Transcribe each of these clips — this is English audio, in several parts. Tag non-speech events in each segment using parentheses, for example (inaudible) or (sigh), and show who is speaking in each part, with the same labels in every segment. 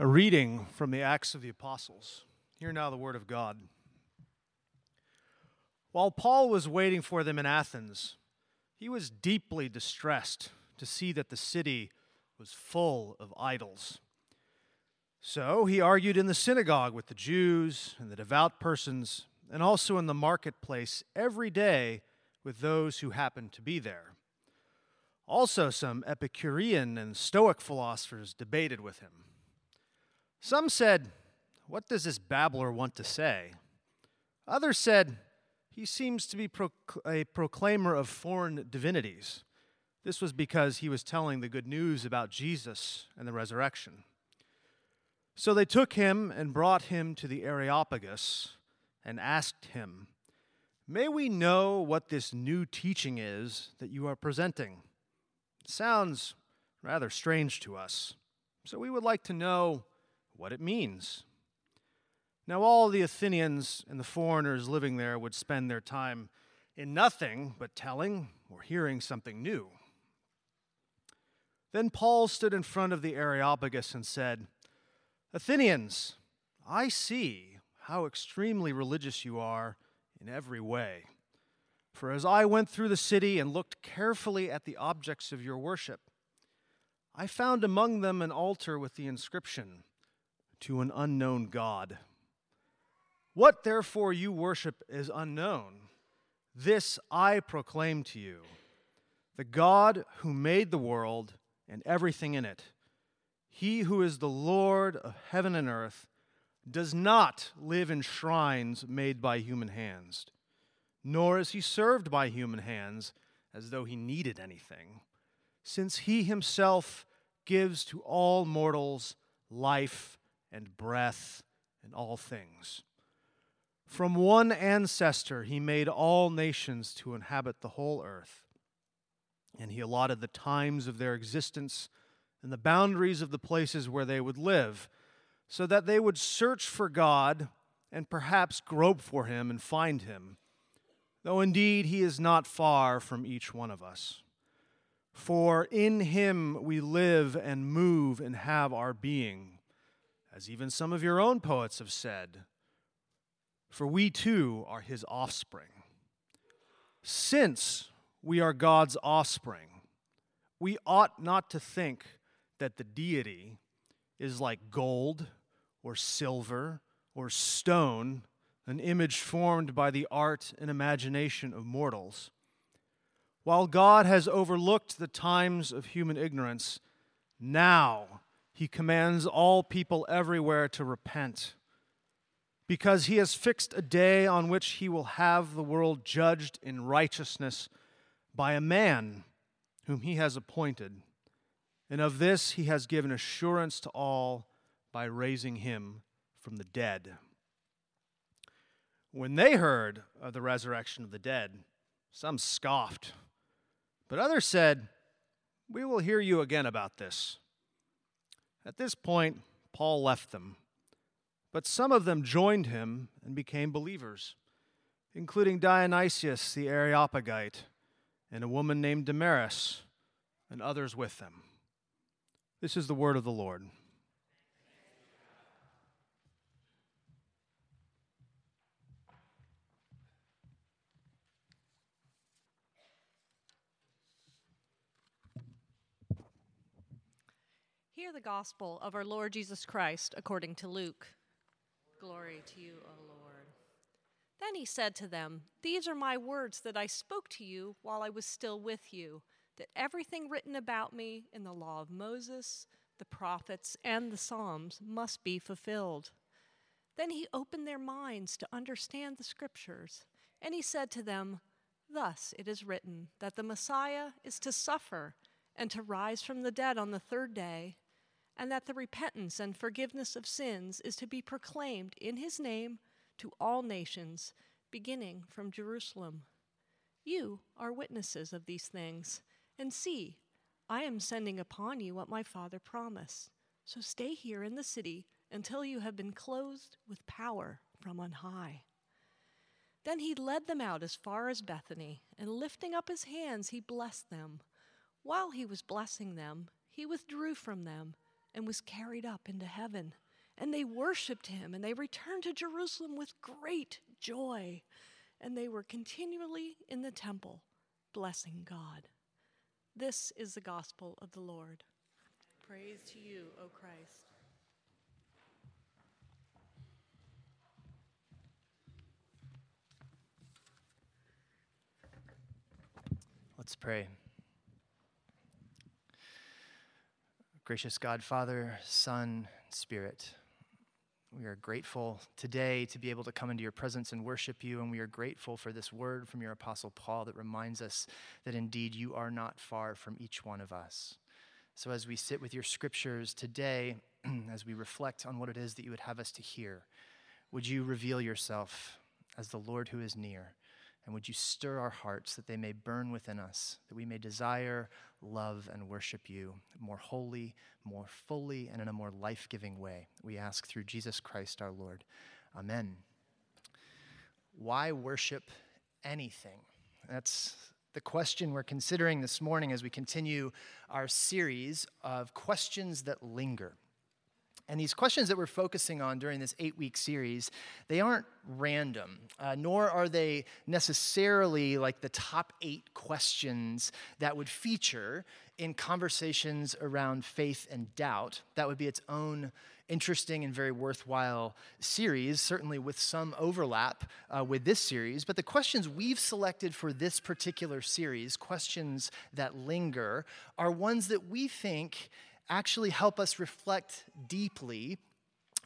Speaker 1: A reading from the Acts of the Apostles. Hear now the word of God. While Paul was waiting for them in Athens, he was deeply distressed to see that the city was full of idols. So he argued in the synagogue with the Jews and the devout persons, and also in the marketplace every day with those who happened to be there. Also, some Epicurean and Stoic philosophers debated with him. Some said, What does this babbler want to say? Others said, He seems to be a proclaimer of foreign divinities. This was because he was telling the good news about Jesus and the resurrection. So they took him and brought him to the Areopagus and asked him, May we know what this new teaching is that you are presenting? It sounds rather strange to us, so we would like to know what it means. Now, all the Athenians and the foreigners living there would spend their time in nothing but telling or hearing something new. Then Paul stood in front of the Areopagus and said, Athenians, I see how extremely religious you are in every way. For as I went through the city and looked carefully at the objects of your worship, I found among them an altar with the inscription, To an unknown God. What therefore you worship is unknown. This I proclaim to you the God who made the world and everything in it, he who is the Lord of heaven and earth, does not live in shrines made by human hands, nor is he served by human hands as though he needed anything, since he himself gives to all mortals life and breath and all things. From one ancestor he made all nations to inhabit the whole earth, and he allotted the times of their existence and the boundaries of the places where they would live, so that they would search for God and perhaps grope for him and find him, though indeed he is not far from each one of us. For in him we live and move and have our being, as even some of your own poets have said for we too are his offspring. Since we are God's offspring, we ought not to think that the deity is like gold or silver or stone, an image formed by the art and imagination of mortals. While God has overlooked the times of human ignorance, now he commands all people everywhere to repent because he has fixed a day on which he will have the world judged in righteousness by a man whom he has appointed. And of this he has given assurance to all by raising him from the dead. When they heard of the resurrection of the dead, some scoffed, but others said, We will hear you again about this. At this point, Paul left them but some of them joined him and became believers, including Dionysius the Areopagite and a woman named Damaris and others with them. This is the word of the Lord.
Speaker 2: Hear the gospel of our Lord Jesus Christ according to Luke. Glory to you, O Lord. Then he said to them, These are my words that I spoke to you while I was still with you, that everything written about me in the law of Moses, the prophets, and the Psalms must be fulfilled. Then he opened their minds to understand the scriptures, and he said to them, Thus it is written that the Messiah is to suffer and to rise from the dead on the third day and that the repentance and forgiveness of sins is to be proclaimed in his name to all nations, beginning from Jerusalem. You are witnesses of these things, and see, I am sending upon you what my Father promised. So stay here in the city until you have been clothed with power from on high. Then he led them out as far as Bethany, and lifting up his hands, he blessed them. While he was blessing them, he withdrew from them and was carried up into heaven. And they worshiped him, and they returned to Jerusalem with great joy. And they were continually in the temple, blessing God. This is the gospel of the Lord. Praise to you, O Christ.
Speaker 3: Let's pray. Gracious God, Father, Son, Spirit, we are grateful today to be able to come into your presence and worship you, and we are grateful for this word from your Apostle Paul that reminds us that indeed you are not far from each one of us. So, as we sit with your scriptures today, (clears throat) as we reflect on what it is that you would have us to hear, would you reveal yourself as the Lord who is near? And would you stir our hearts that they may burn within us, that we may desire, love, and worship you more wholly, more fully, and in a more life giving way? We ask through Jesus Christ our Lord. Amen. Why worship anything? That's the question we're considering this morning as we continue our series of questions that linger. And these questions that we're focusing on during this eight week series, they aren't random, uh, nor are they necessarily like the top eight questions that would feature in conversations around faith and doubt. That would be its own interesting and very worthwhile series, certainly with some overlap uh, with this series. But the questions we've selected for this particular series, questions that linger, are ones that we think actually help us reflect deeply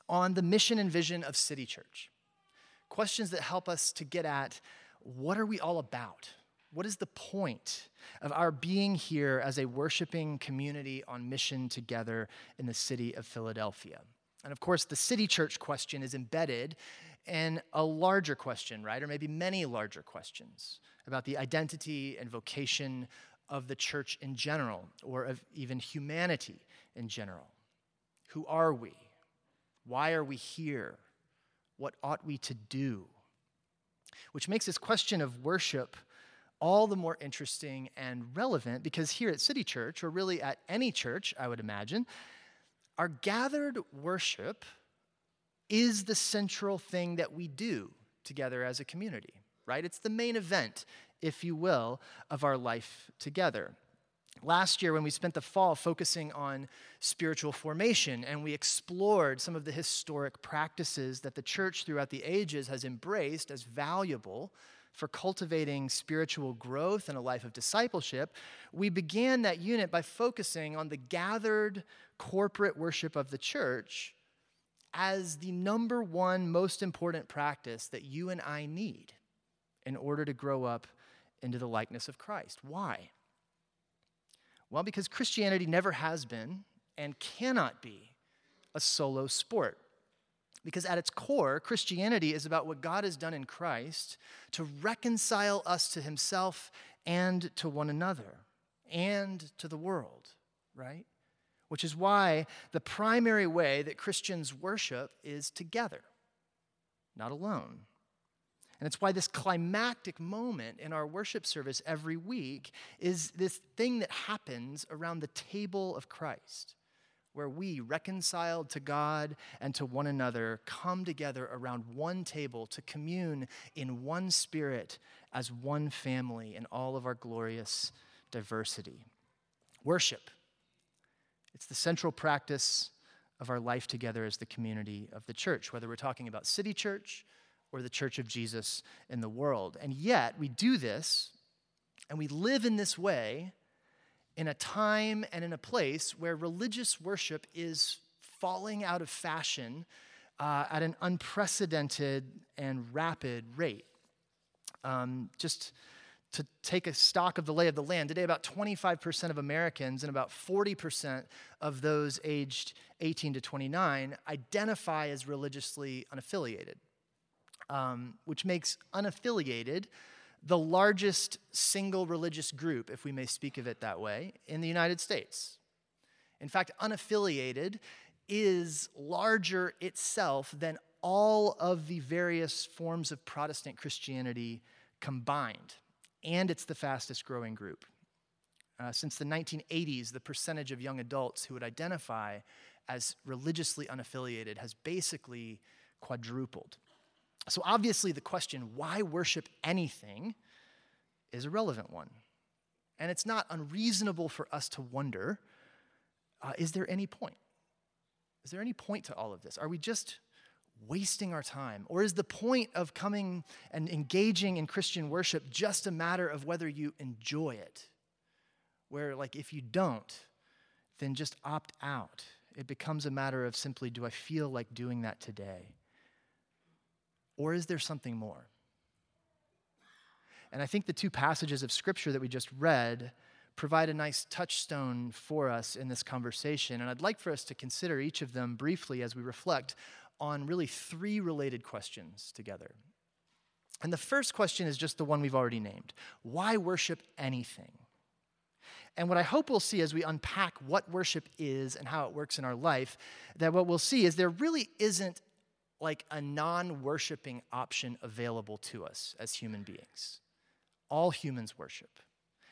Speaker 3: on the mission and vision of City Church. Questions that help us to get at what are we all about? What is the point of our being here as a worshiping community on mission together in the city of Philadelphia? And of course, the City Church question is embedded in a larger question, right? Or maybe many larger questions about the identity and vocation of the church in general, or of even humanity in general. Who are we? Why are we here? What ought we to do? Which makes this question of worship all the more interesting and relevant because here at City Church, or really at any church, I would imagine, our gathered worship is the central thing that we do together as a community, right? It's the main event, if you will, of our life together last year when we spent the fall focusing on spiritual formation and we explored some of the historic practices that the church throughout the ages has embraced as valuable for cultivating spiritual growth and a life of discipleship, we began that unit by focusing on the gathered corporate worship of the church as the number one most important practice that you and I need in order to grow up into the likeness of Christ. Why? Well, because Christianity never has been and cannot be a solo sport. Because at its core, Christianity is about what God has done in Christ to reconcile us to himself and to one another and to the world, right? Which is why the primary way that Christians worship is together, not alone. And it's why this climactic moment in our worship service every week is this thing that happens around the table of Christ, where we, reconciled to God and to one another, come together around one table to commune in one spirit as one family in all of our glorious diversity. Worship. It's the central practice of our life together as the community of the church, whether we're talking about City Church or the church of Jesus in the world. And yet, we do this and we live in this way in a time and in a place where religious worship is falling out of fashion uh, at an unprecedented and rapid rate. Um, just to take a stock of the lay of the land, today about 25% of Americans and about 40% of those aged 18 to 29 identify as religiously unaffiliated um, which makes unaffiliated the largest single religious group, if we may speak of it that way, in the United States. In fact, unaffiliated is larger itself than all of the various forms of Protestant Christianity combined. And it's the fastest growing group. Uh, since the 1980s, the percentage of young adults who would identify as religiously unaffiliated has basically quadrupled. So, obviously, the question, why worship anything, is a relevant one. And it's not unreasonable for us to wonder uh, is there any point? Is there any point to all of this? Are we just wasting our time? Or is the point of coming and engaging in Christian worship just a matter of whether you enjoy it? Where, like, if you don't, then just opt out. It becomes a matter of simply, do I feel like doing that today? Or is there something more? And I think the two passages of Scripture that we just read provide a nice touchstone for us in this conversation. And I'd like for us to consider each of them briefly as we reflect on really three related questions together. And the first question is just the one we've already named Why worship anything? And what I hope we'll see as we unpack what worship is and how it works in our life, that what we'll see is there really isn't like a non worshiping option available to us as human beings. All humans worship.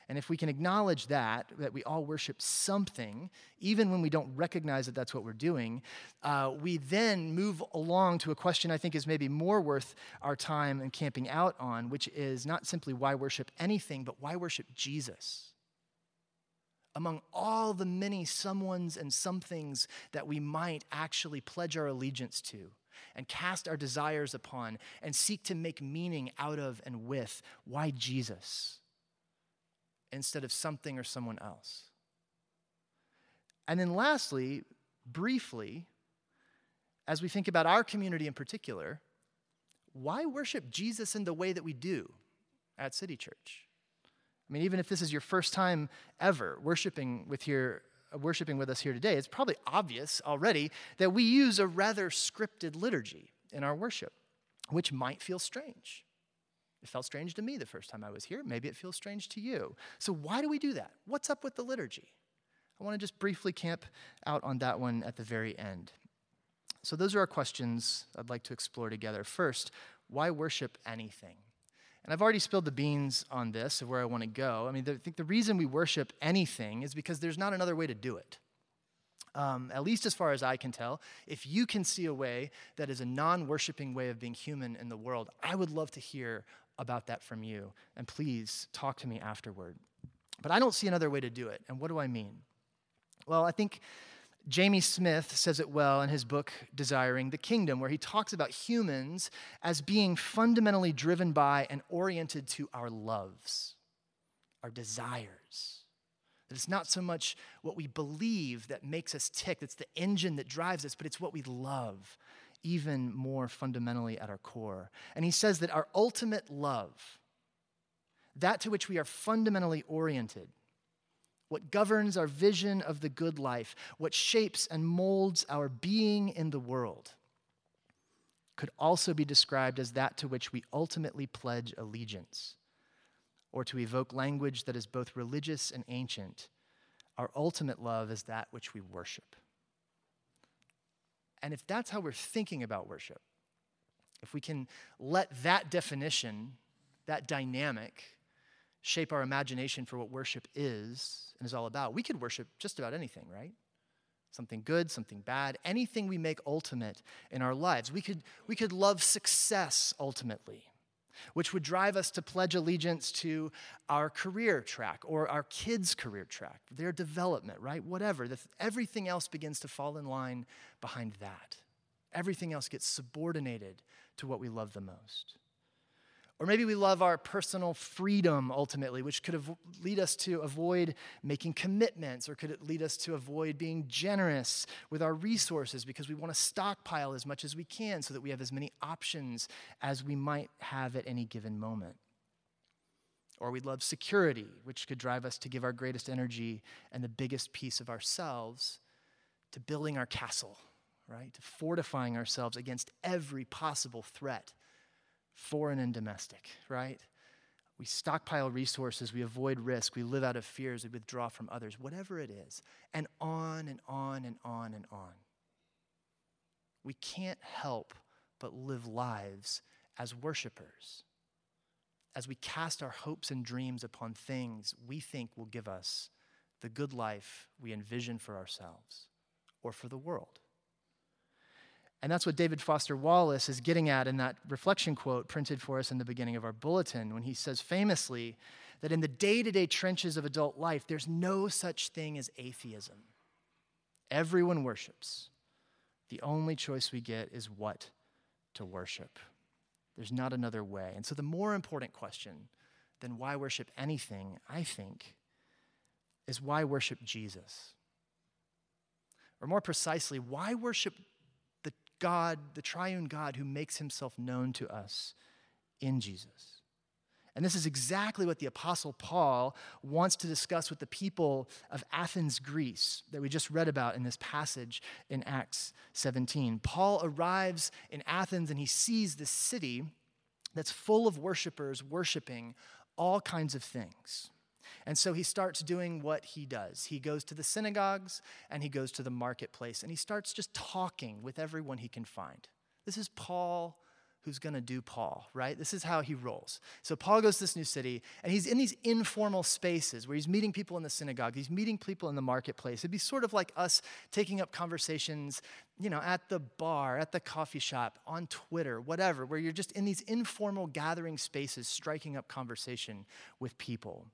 Speaker 3: And if we can acknowledge that, that we all worship something, even when we don't recognize that that's what we're doing, uh, we then move along to a question I think is maybe more worth our time and camping out on, which is not simply why worship anything, but why worship Jesus. Among all the many someones and somethings that we might actually pledge our allegiance to and cast our desires upon and seek to make meaning out of and with, why Jesus? instead of something or someone else. And then, lastly, briefly, as we think about our community in particular, why worship Jesus in the way that we do at City Church? I mean, even if this is your first time ever worshiping with here, worshiping with us here today, it's probably obvious already that we use a rather scripted liturgy in our worship, which might feel strange. It felt strange to me the first time I was here. Maybe it feels strange to you. So, why do we do that? What's up with the liturgy? I want to just briefly camp out on that one at the very end. So, those are our questions I'd like to explore together. First, why worship anything? And I've already spilled the beans on this of where I want to go. I mean, I think the reason we worship anything is because there's not another way to do it. Um, at least as far as I can tell, if you can see a way that is a non worshiping way of being human in the world, I would love to hear about that from you. And please talk to me afterward. But I don't see another way to do it. And what do I mean? Well, I think Jamie Smith says it well in his book, Desiring the Kingdom, where he talks about humans as being fundamentally driven by and oriented to our loves, our desires. That it's not so much what we believe that makes us tick, that's the engine that drives us, but it's what we love even more fundamentally at our core. And he says that our ultimate love, that to which we are fundamentally oriented, what governs our vision of the good life, what shapes and molds our being in the world, could also be described as that to which we ultimately pledge allegiance. Or to evoke language that is both religious and ancient, our ultimate love is that which we worship. And if that's how we're thinking about worship, if we can let that definition, that dynamic, shape our imagination for what worship is and is all about, we could worship just about anything, right? Something good, something bad, anything we make ultimate in our lives. We could, we could love success ultimately which would drive us to pledge allegiance to our career track or our kids' career track, their development, right? Whatever. Everything else begins to fall in line behind that. Everything else gets subordinated to what we love the most. Or maybe we love our personal freedom ultimately, which could lead us to avoid making commitments, or could it lead us to avoid being generous with our resources because we want to stockpile as much as we can so that we have as many options as we might have at any given moment. Or we love security, which could drive us to give our greatest energy and the biggest piece of ourselves to building our castle, right? To fortifying ourselves against every possible threat foreign and domestic, right? We stockpile resources, we avoid risk, we live out of fears, we withdraw from others, whatever it is, and on and on and on and on. We can't help but live lives as worshipers as we cast our hopes and dreams upon things we think will give us the good life we envision for ourselves, or for the world. And that's what David Foster Wallace is getting at in that reflection quote printed for us in the beginning of our bulletin when he says famously that in the day to day trenches of adult life, there's no such thing as atheism. Everyone worships. The only choice we get is what to worship. There's not another way. And so, the more important question than why worship anything, I think, is why worship Jesus? Or more precisely, why worship God, the triune God who makes himself known to us in Jesus. And this is exactly what the Apostle Paul wants to discuss with the people of Athens, Greece, that we just read about in this passage in Acts 17. Paul arrives in Athens and he sees this city that's full of worshipers worshiping all kinds of things. And so he starts doing what he does. He goes to the synagogues and he goes to the marketplace and he starts just talking with everyone he can find. This is Paul who's going to do Paul, right? This is how he rolls. So Paul goes to this new city, and he's in these informal spaces where he's meeting people in the synagogue, he's meeting people in the marketplace. It'd be sort of like us taking up conversations, you know, at the bar, at the coffee shop, on Twitter, whatever, where you're just in these informal gathering spaces striking up conversation with people.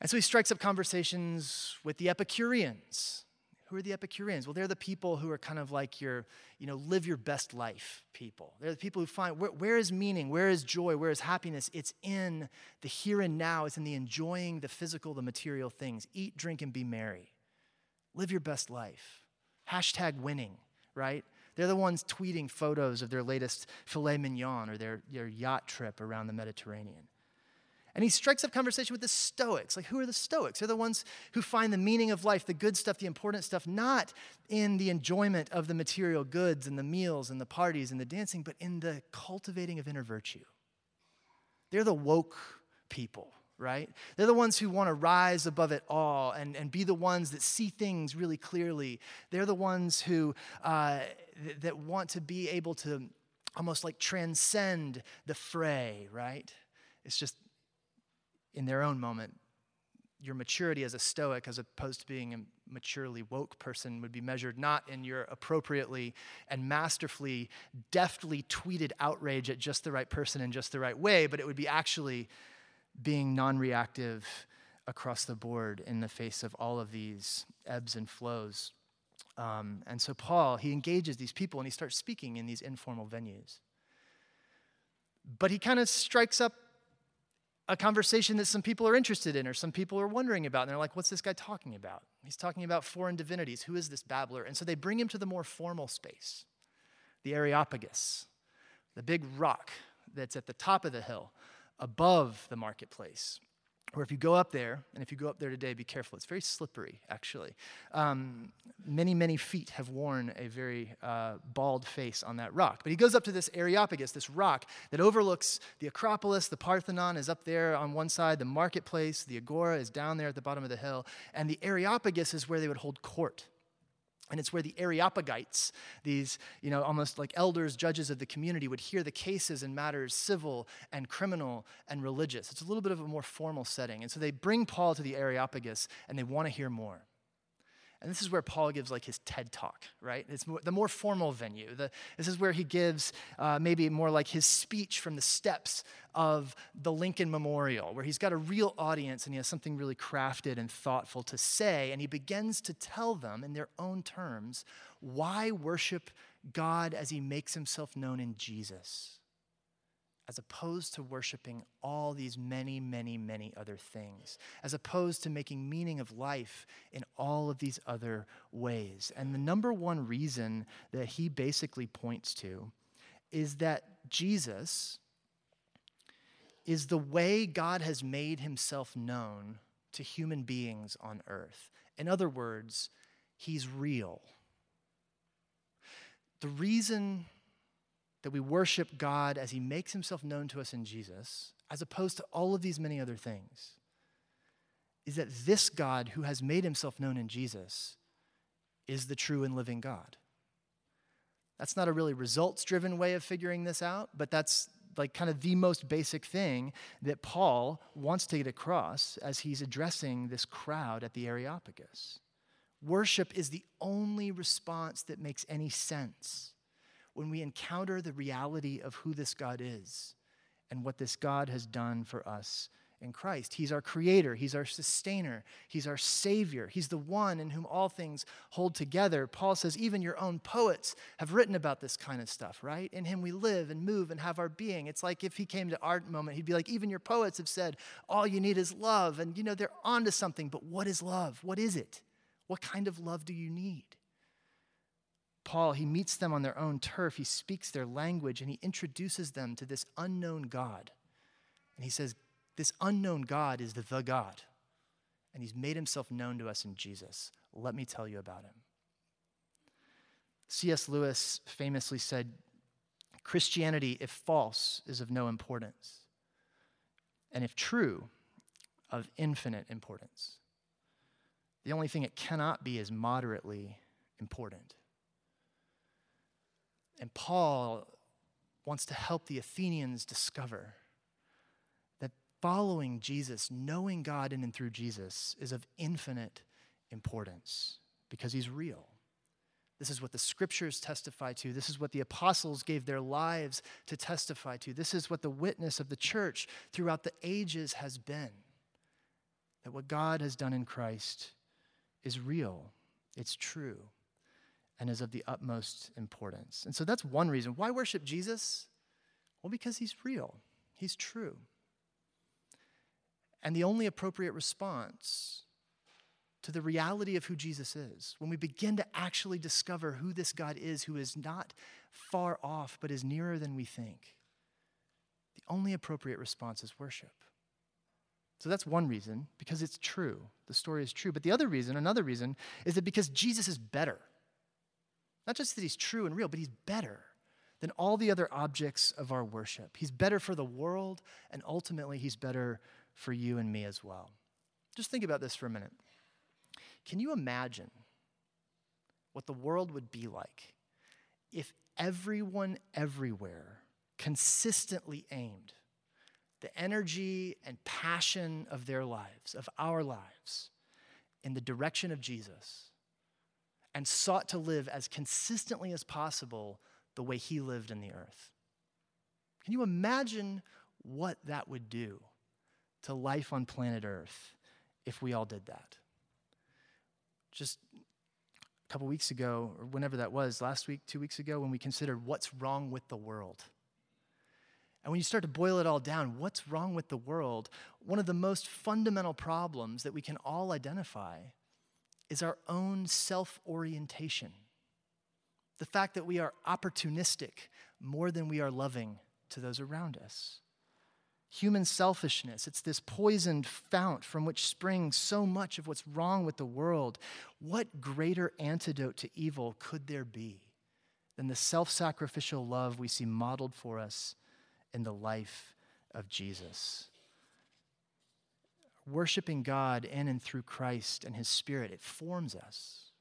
Speaker 3: And so he strikes up conversations with the Epicureans. Who are the Epicureans? Well, they're the people who are kind of like your, you know, live your best life people. They're the people who find where, where is meaning, where is joy, where is happiness? It's in the here and now, it's in the enjoying the physical, the material things. Eat, drink, and be merry. Live your best life. Hashtag winning, right? They're the ones tweeting photos of their latest filet mignon or their, their yacht trip around the Mediterranean. And he strikes up conversation with the Stoics. Like, who are the Stoics? They're the ones who find the meaning of life, the good stuff, the important stuff, not in the enjoyment of the material goods and the meals and the parties and the dancing, but in the cultivating of inner virtue. They're the woke people, right? They're the ones who want to rise above it all and, and be the ones that see things really clearly. They're the ones who uh, th- that want to be able to almost like transcend the fray, right? It's just in their own moment, your maturity as a Stoic, as opposed to being a maturely woke person, would be measured not in your appropriately and masterfully, deftly tweeted outrage at just the right person in just the right way, but it would be actually being non reactive across the board in the face of all of these ebbs and flows. Um, and so, Paul, he engages these people and he starts speaking in these informal venues. But he kind of strikes up a conversation that some people are interested in or some people are wondering about. And they're like, what's this guy talking about? He's talking about foreign divinities. Who is this babbler? And so they bring him to the more formal space, the Areopagus, the big rock that's at the top of the hill above the marketplace. Or if you go up there, and if you go up there today, be careful. It's very slippery, actually. Um, many, many feet have worn a very uh, bald face on that rock. But he goes up to this Areopagus, this rock that overlooks the Acropolis. The Parthenon is up there on one side, the marketplace, the Agora is down there at the bottom of the hill. And the Areopagus is where they would hold court. And it's where the Areopagites, these, you know, almost like elders, judges of the community, would hear the cases and matters civil and criminal and religious. It's a little bit of a more formal setting. And so they bring Paul to the Areopagus and they want to hear more. And this is where Paul gives like his TED talk, right? It's more, the more formal venue. The, this is where he gives uh, maybe more like his speech from the steps of the Lincoln Memorial, where he's got a real audience and he has something really crafted and thoughtful to say. And he begins to tell them in their own terms why worship God as he makes himself known in Jesus as opposed to worshiping all these many, many, many other things, as opposed to making meaning of life in all of these other ways. And the number one reason that he basically points to is that Jesus is the way God has made himself known to human beings on earth. In other words, he's real. The reason that we worship God as He makes Himself known to us in Jesus, as opposed to all of these many other things, is that this God who has made Himself known in Jesus is the true and living God. That's not a really results driven way of figuring this out, but that's like kind of the most basic thing that Paul wants to get across as he's addressing this crowd at the Areopagus. Worship is the only response that makes any sense when we encounter the reality of who this God is and what this God has done for us in Christ. He's our creator, He's our sustainer, He's our savior, He's the one in whom all things hold together. Paul says, even your own poets have written about this kind of stuff, right? In Him we live and move and have our being. It's like if He came to our moment, He'd be like, even your poets have said, all you need is love. And you know, they're onto something, but what is love? What is it? What kind of love do you need? Paul, he meets them on their own turf. He speaks their language and he introduces them to this unknown God. And he says, This unknown God is the, the God. And he's made himself known to us in Jesus. Let me tell you about him. C.S. Lewis famously said, Christianity, if false, is of no importance, and if true, of infinite importance. The only thing it cannot be is moderately important. And Paul wants to help the Athenians discover that following Jesus, knowing God in and through Jesus, is of infinite importance because he's real. This is what the scriptures testify to. This is what the apostles gave their lives to testify to. This is what the witness of the church throughout the ages has been. That what God has done in Christ is real, it's true and is of the utmost importance. And so that's one reason. Why worship Jesus? Well, because he's real, he's true. And the only appropriate response to the reality of who Jesus is, when we begin to actually discover who this God is, who is not far off, but is nearer than we think, the only appropriate response is worship. So that's one reason, because it's true. The story is true. But the other reason, another reason, is that because Jesus is better. Not just that he's true and real, but he's better than all the other objects of our worship. He's better for the world, and ultimately, he's better for you and me as well. Just think about this for a minute. Can you imagine what the world would be like if everyone everywhere consistently aimed the energy and passion of their lives, of our lives, in the direction of Jesus? And sought to live as consistently as possible the way he lived in the earth. Can you imagine what that would do to life on planet Earth if we all did that? Just a couple weeks ago, or whenever that was, last week, two weeks ago, when we considered what's wrong with the world. And when you start to boil it all down, what's wrong with the world? One of the most fundamental problems that we can all identify is our own self orientation. The fact that we are opportunistic more than we are loving to those around us. Human selfishness, it's this poisoned fount from which springs so much of what's wrong with the world. What greater antidote to evil could there be than the self sacrificial love we see modeled for us in the life of Jesus? Worshiping God in and through Christ and His Spirit, it forms us.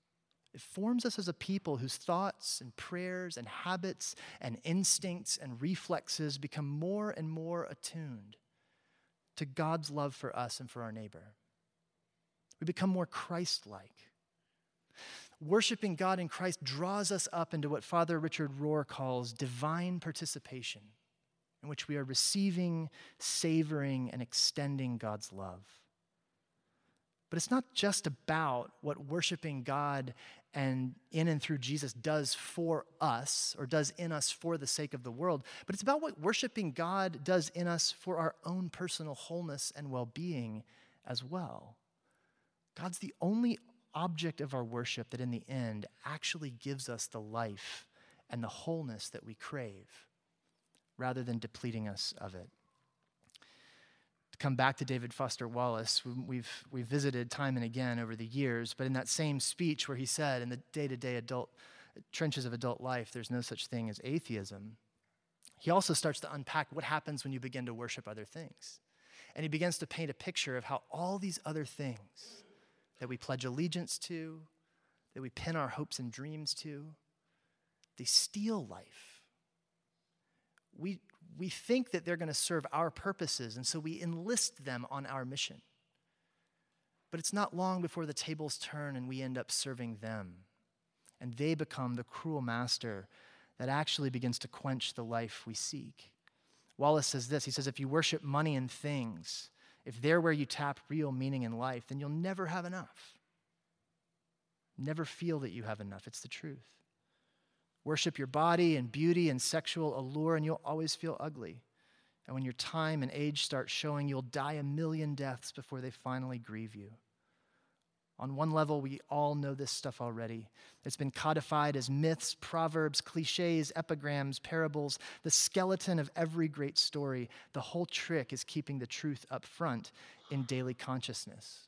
Speaker 3: It forms us as a people whose thoughts and prayers and habits and instincts and reflexes become more and more attuned to God's love for us and for our neighbor. We become more Christ like. Worshiping God in Christ draws us up into what Father Richard Rohr calls divine participation, in which we are receiving, savoring, and extending God's love. But it's not just about what worshiping God and in and through Jesus does for us or does in us for the sake of the world, but it's about what worshiping God does in us for our own personal wholeness and well being as well. God's the only object of our worship that in the end actually gives us the life and the wholeness that we crave rather than depleting us of it To come back to David Foster Wallace. We've, we've visited time and again over the years, but in that same speech where he said, in the day to day adult trenches of adult life, there's no such thing as atheism, he also starts to unpack what happens when you begin to worship other things. And he begins to paint a picture of how all these other things that we pledge allegiance to, that we pin our hopes and dreams to, they steal life. We, we think that they're going to serve our purposes, and so we enlist them on our mission. But it's not long before the tables turn and we end up serving them. And they become the cruel master that actually begins to quench the life we seek. Wallace says this He says, If you worship money and things, if they're where you tap real meaning in life, then you'll never have enough. Never feel that you have enough. It's the truth. Worship your body and beauty and sexual allure, and you'll always feel ugly. And when your time and age start showing, you'll die a million deaths before they finally grieve you. On one level, we all know this stuff already. It's been codified as myths, proverbs, cliches, epigrams, parables, the skeleton of every great story. The whole trick is keeping the truth up front in daily consciousness.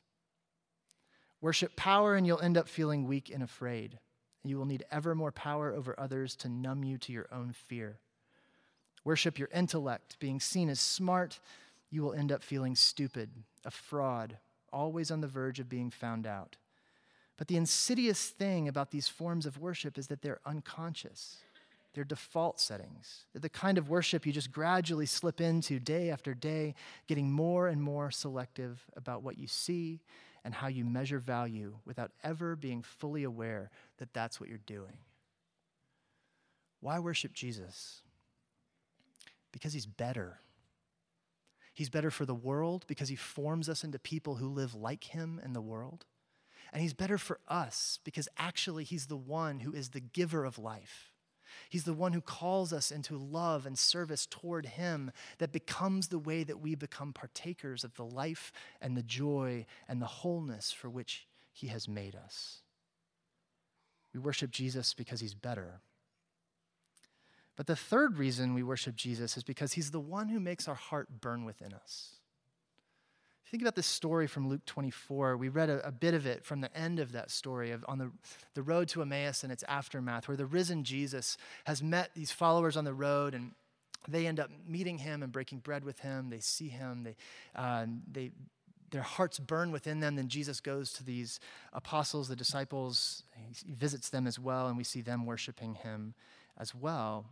Speaker 3: Worship power, and you'll end up feeling weak and afraid. You will need ever more power over others to numb you to your own fear. Worship your intellect, being seen as smart, you will end up feeling stupid, a fraud, always on the verge of being found out. But the insidious thing about these forms of worship is that they're unconscious. They're default settings. They're the kind of worship you just gradually slip into day after day, getting more and more selective about what you see and how you measure value without ever being fully aware that that's what you're doing. Why worship Jesus? Because he's better. He's better for the world because he forms us into people who live like him in the world. And he's better for us because actually he's the one who is the giver of life. He's the one who calls us into love and service toward him that becomes the way that we become partakers of the life and the joy and the wholeness for which he has made us. We worship Jesus because he's better. But the third reason we worship Jesus is because he's the one who makes our heart burn within us. Think about this story from Luke 24, we read a, a, bit of it from the end of that story of on the, the road to Emmaus and its aftermath, where the risen Jesus has met these followers on the road and they end up meeting him and breaking bread with him. They see him. They, uh, they, their hearts burn within them. Then Jesus goes to these apostles, the disciples. He visits them as well, and we see them worshiping him as well.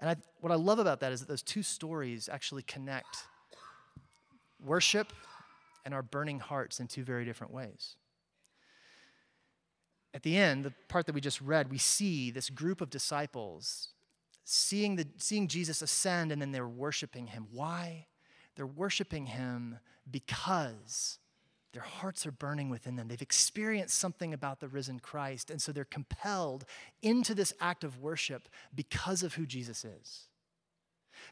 Speaker 3: And I, what I love about that is that those two stories actually connect worship and our burning hearts in two very different ways. At the end, the part that we just read, we see this group of disciples seeing, the, seeing Jesus ascend and then they're worshiping him. Why? They're worshiping him because their hearts are burning within them. They've experienced something about the risen Christ, and so they're compelled into this act of worship because of who Jesus is.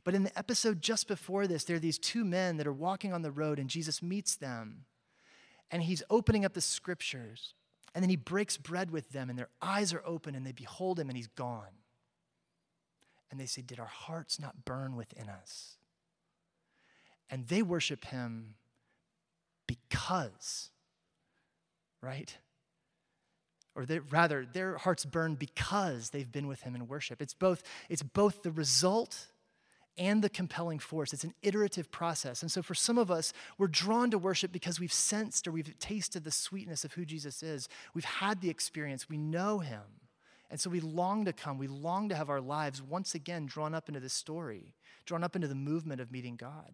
Speaker 3: But in the episode just before this, there are these two men that are walking on the road, and Jesus meets them, and he's opening up the scriptures, and then he breaks bread with them, and their eyes are open, and they behold him, and he's gone. And they say, Did our hearts not burn within us? And they worship him because, right? Or they, rather, their hearts burn because they've been with him in worship. It's both, it's both the result and the compelling force. It's an iterative process. And so for some of us, we're drawn to worship because we've sensed or we've tasted the sweetness of who Jesus is. We've had the experience, we know him. And so we long to come. We long to have our lives once again drawn up into this story, drawn up into the movement of meeting God.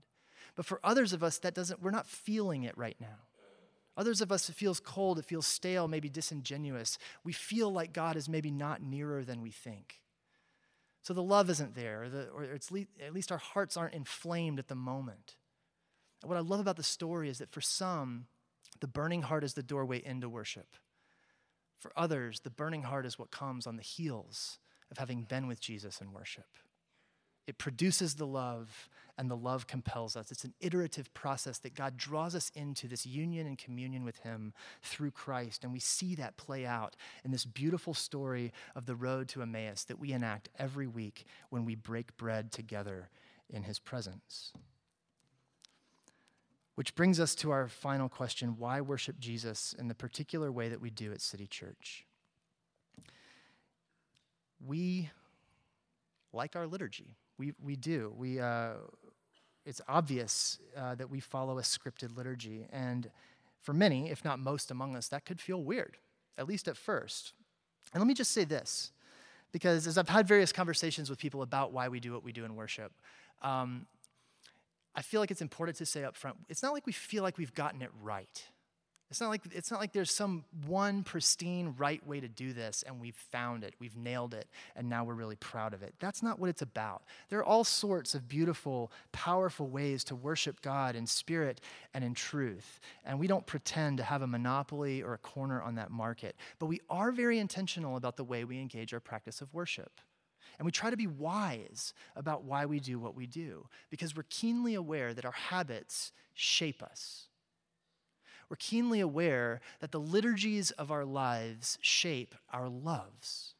Speaker 3: But for others of us, that doesn't, we're not feeling it right now. Others of us, it feels cold, it feels stale, maybe disingenuous. We feel like God is maybe not nearer than we think. So the love isn't there, or, the, or le- at least our hearts aren't inflamed at the moment. And what I love about the story is that for some, the burning heart is the doorway into worship. For others, the burning heart is what comes on the heels of having been with Jesus in worship. It produces the love, and the love compels us. It's an iterative process that God draws us into this union and communion with Him through Christ. And we see that play out in this beautiful story of the road to Emmaus that we enact every week when we break bread together in His presence. Which brings us to our final question why worship Jesus in the particular way that we do at City Church? We like our liturgy. We, we do. We, uh, it's obvious uh, that we follow a scripted liturgy. And for many, if not most among us, that could feel weird, at least at first. And let me just say this, because as I've had various conversations with people about why we do what we do in worship, um, I feel like it's important to say up front it's not like we feel like we've gotten it right It's not like it's not like there's some one pristine right way to do this and we've found it, we've nailed it, and now we're really proud of it. That's not what it's about. There are all sorts of beautiful, powerful ways to worship God in spirit and in truth. And we don't pretend to have a monopoly or a corner on that market, but we are very intentional about the way we engage our practice of worship. And we try to be wise about why we do what we do because we're keenly aware that our habits shape us we're keenly aware that the liturgies of our lives shape our loves,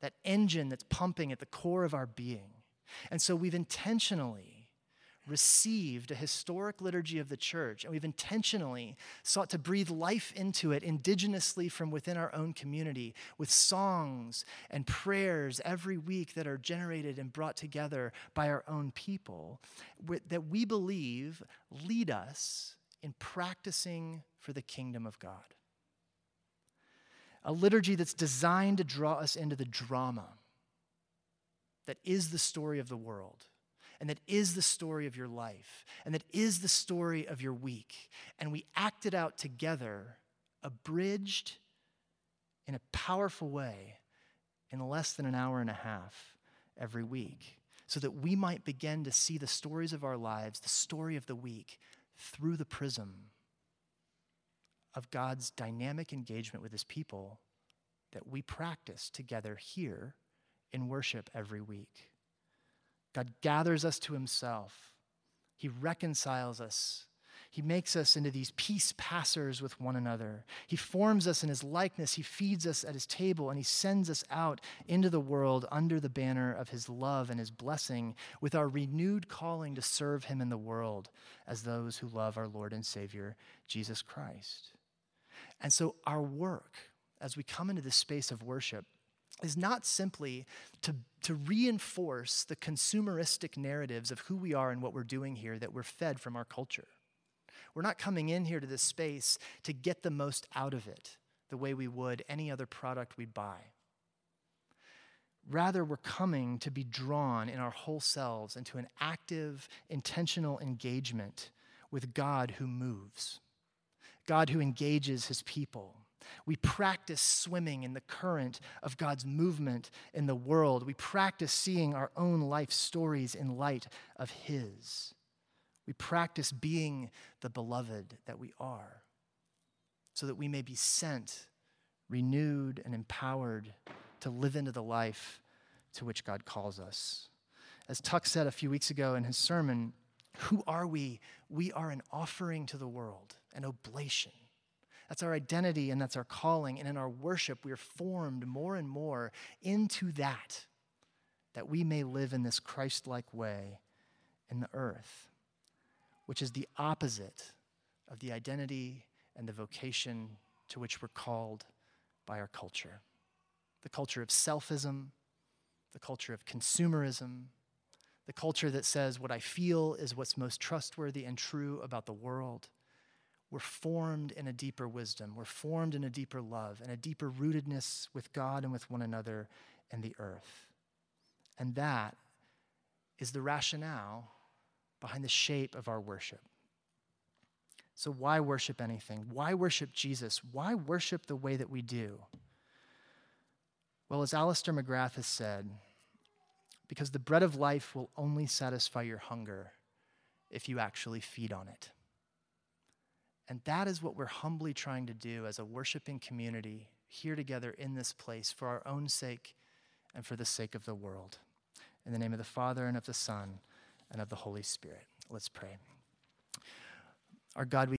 Speaker 3: that engine that's pumping at the core of our being. And so we've intentionally received a historic liturgy of the church, and we've intentionally sought to breathe life into it indigenously from within our own community with songs and prayers every week that are generated and brought together by our own people that we believe lead us in practicing for the kingdom of God. A liturgy that's designed to draw us into the drama that is the story of the world, and that is the story of your life, and that is the story of your week. And we act it out together, abridged in a powerful way, in less than an hour and a half every week, so that we might begin to see the stories of our lives, the story of the week, through the prism of God's dynamic engagement with his people that we practice together here in worship every week. God gathers us to himself, he reconciles us he makes us into these peace passers with one another. He forms us in his likeness. He feeds us at his table, and he sends us out into the world under the banner of his love and his blessing with our renewed calling to serve him in the world as those who love our Lord and Savior, Jesus Christ. And so, our work as we come into this space of worship is not simply to, to reinforce the consumeristic narratives of who we are and what we're doing here that we're fed from our culture. We're not coming in here to this space to get the most out of it the way we would any other product we buy. Rather, we're coming to be drawn in our whole selves into an active, intentional engagement with God who moves, God who engages his people. We practice swimming in the current of God's movement in the world. We practice seeing our own life stories in light of His. We practice being the beloved that we are so that we may be sent, renewed, and empowered to live into the life to which God calls us. As Tuck said a few weeks ago in his sermon, who are we? We are an offering to the world, an oblation. That's our identity and that's our calling. And in our worship, we are formed more and more into that, that we may live in this Christ like way in the earth which is the opposite of the identity and the vocation to which we're called by our culture the culture of selfism, the culture of consumerism, the culture that says what I feel is what's most trustworthy and true about the world. We're formed in a deeper wisdom. We're formed in a deeper love and a deeper rootedness with God and with one another and the earth. And that is the rationale behind the shape of our worship. So, why worship anything? Why worship Jesus? Why worship the way that we do? Well, as Alister McGrath has said, because the bread of life will only satisfy your hunger if you actually feed on it. And that is what we're humbly trying to do as a worshiping community here together in this place for our own sake and for the sake of the world. In the name of the Father and of the Son and of the Holy Spirit. Let's pray. Our God, we